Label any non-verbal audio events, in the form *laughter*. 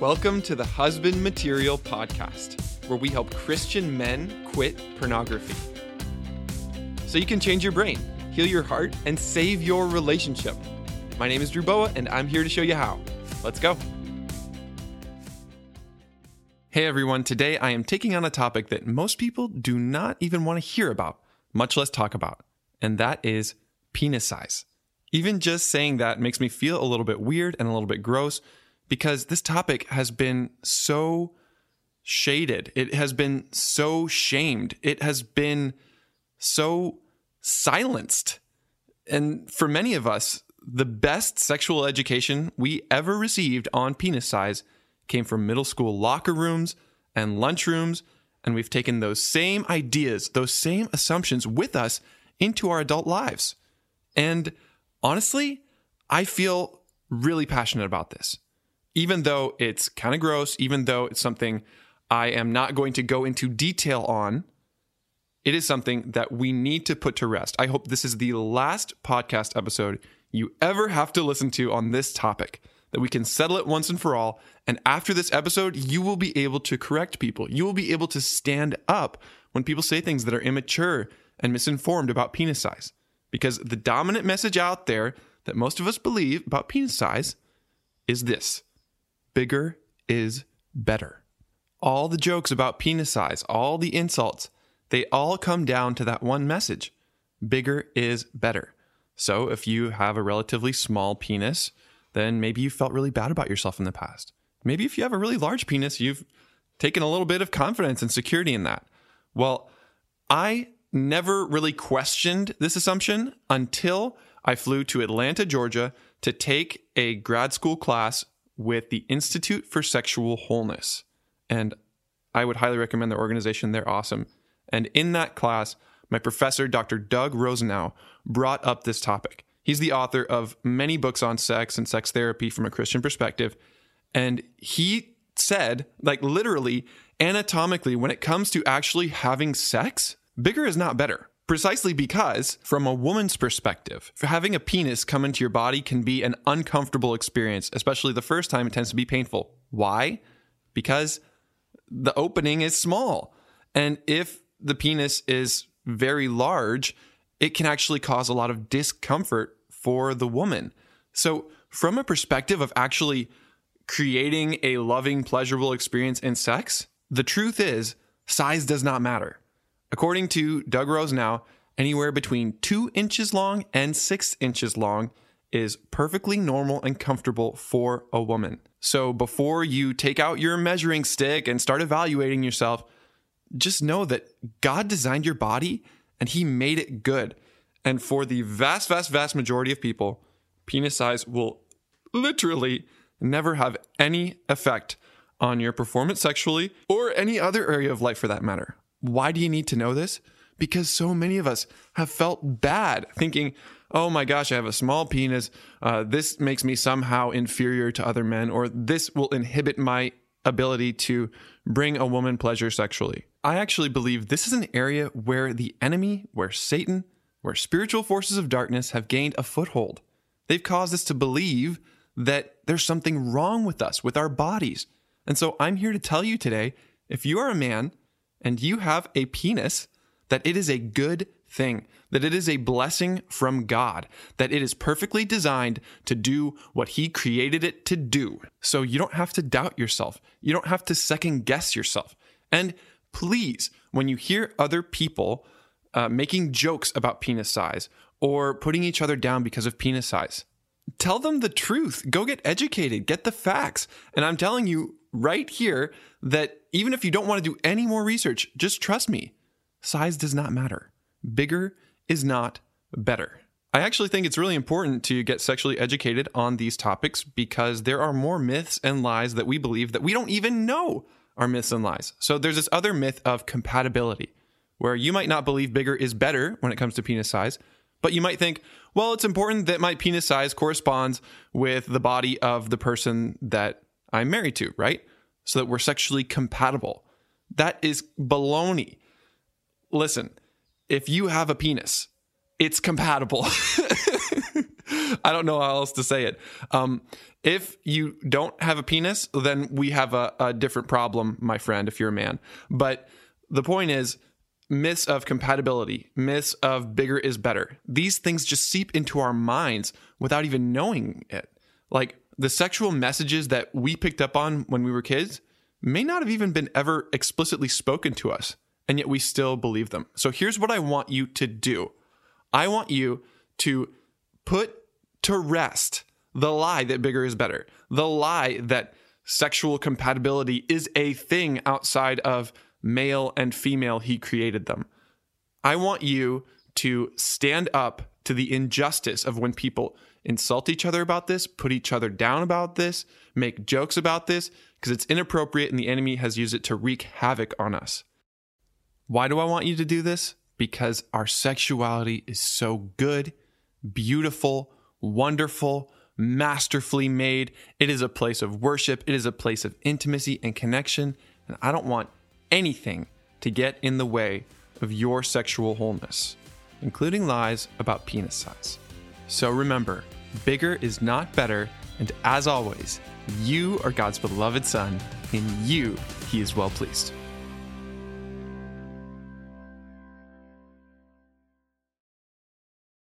Welcome to the Husband Material Podcast, where we help Christian men quit pornography. So you can change your brain, heal your heart, and save your relationship. My name is Drew Boa, and I'm here to show you how. Let's go. Hey everyone, today I am taking on a topic that most people do not even want to hear about, much less talk about, and that is penis size. Even just saying that makes me feel a little bit weird and a little bit gross because this topic has been so shaded. It has been so shamed. It has been so silenced. And for many of us, the best sexual education we ever received on penis size came from middle school locker rooms and lunchrooms. And we've taken those same ideas, those same assumptions with us into our adult lives. And honestly, I feel really passionate about this even though it's kind of gross, even though it's something I am not going to go into detail on, it is something that we need to put to rest. I hope this is the last podcast episode you ever have to listen to on this topic, that we can settle it once and for all. And after this episode, you will be able to correct people. You will be able to stand up when people say things that are immature and misinformed about penis size. Because the dominant message out there that most of us believe about penis size is this bigger is better. All the jokes about penis size, all the insults, they all come down to that one message bigger is better. So if you have a relatively small penis, then maybe you felt really bad about yourself in the past. Maybe if you have a really large penis, you've taken a little bit of confidence and security in that. Well, I never really questioned this assumption until I flew to Atlanta, Georgia to take a grad school class with the Institute for Sexual Wholeness. And I would highly recommend their organization. They're awesome. And in that class, my professor, Dr. Doug Rosenau, brought up this topic. He's the author of many books on sex and sex therapy from a Christian perspective. And he said, like literally, anatomically, when it comes to actually having sex, bigger is not better. Precisely because, from a woman's perspective, having a penis come into your body can be an uncomfortable experience, especially the first time it tends to be painful. Why? Because the opening is small. And if the penis is very large, it can actually cause a lot of discomfort for the woman. So, from a perspective of actually creating a loving, pleasurable experience in sex, the truth is size does not matter. According to Doug Rosenau, anywhere between two inches long and six inches long is perfectly normal and comfortable for a woman. So before you take out your measuring stick and start evaluating yourself, just know that God designed your body and He made it good. And for the vast, vast, vast majority of people, penis size will literally never have any effect on your performance sexually or any other area of life for that matter. Why do you need to know this? Because so many of us have felt bad thinking, oh my gosh, I have a small penis. Uh, this makes me somehow inferior to other men, or this will inhibit my ability to bring a woman pleasure sexually. I actually believe this is an area where the enemy, where Satan, where spiritual forces of darkness have gained a foothold. They've caused us to believe that there's something wrong with us, with our bodies. And so I'm here to tell you today if you are a man and you have a penis, that it is a good thing, that it is a blessing from God, that it is perfectly designed to do what He created it to do. So you don't have to doubt yourself. You don't have to second guess yourself. And please, when you hear other people uh, making jokes about penis size or putting each other down because of penis size, tell them the truth. Go get educated, get the facts. And I'm telling you right here that even if you don't want to do any more research, just trust me. Size does not matter. Bigger is not better. I actually think it's really important to get sexually educated on these topics because there are more myths and lies that we believe that we don't even know are myths and lies. So there's this other myth of compatibility where you might not believe bigger is better when it comes to penis size, but you might think, well, it's important that my penis size corresponds with the body of the person that I'm married to, right? So that we're sexually compatible. That is baloney. Listen, if you have a penis, it's compatible. *laughs* I don't know how else to say it. Um, if you don't have a penis, then we have a, a different problem, my friend, if you're a man. But the point is, myths of compatibility, myths of bigger is better. These things just seep into our minds without even knowing it. Like the sexual messages that we picked up on when we were kids may not have even been ever explicitly spoken to us, and yet we still believe them. So here's what I want you to do I want you to put to rest the lie that bigger is better, the lie that sexual compatibility is a thing outside of male and female, he created them. I want you to stand up to the injustice of when people insult each other about this, put each other down about this, make jokes about this, because it's inappropriate and the enemy has used it to wreak havoc on us. Why do I want you to do this? Because our sexuality is so good, beautiful, wonderful, masterfully made. It is a place of worship, it is a place of intimacy and connection. And I don't want anything to get in the way of your sexual wholeness, including lies about penis size. So remember, bigger is not better, and as always, you are God's beloved Son. In you, He is well pleased.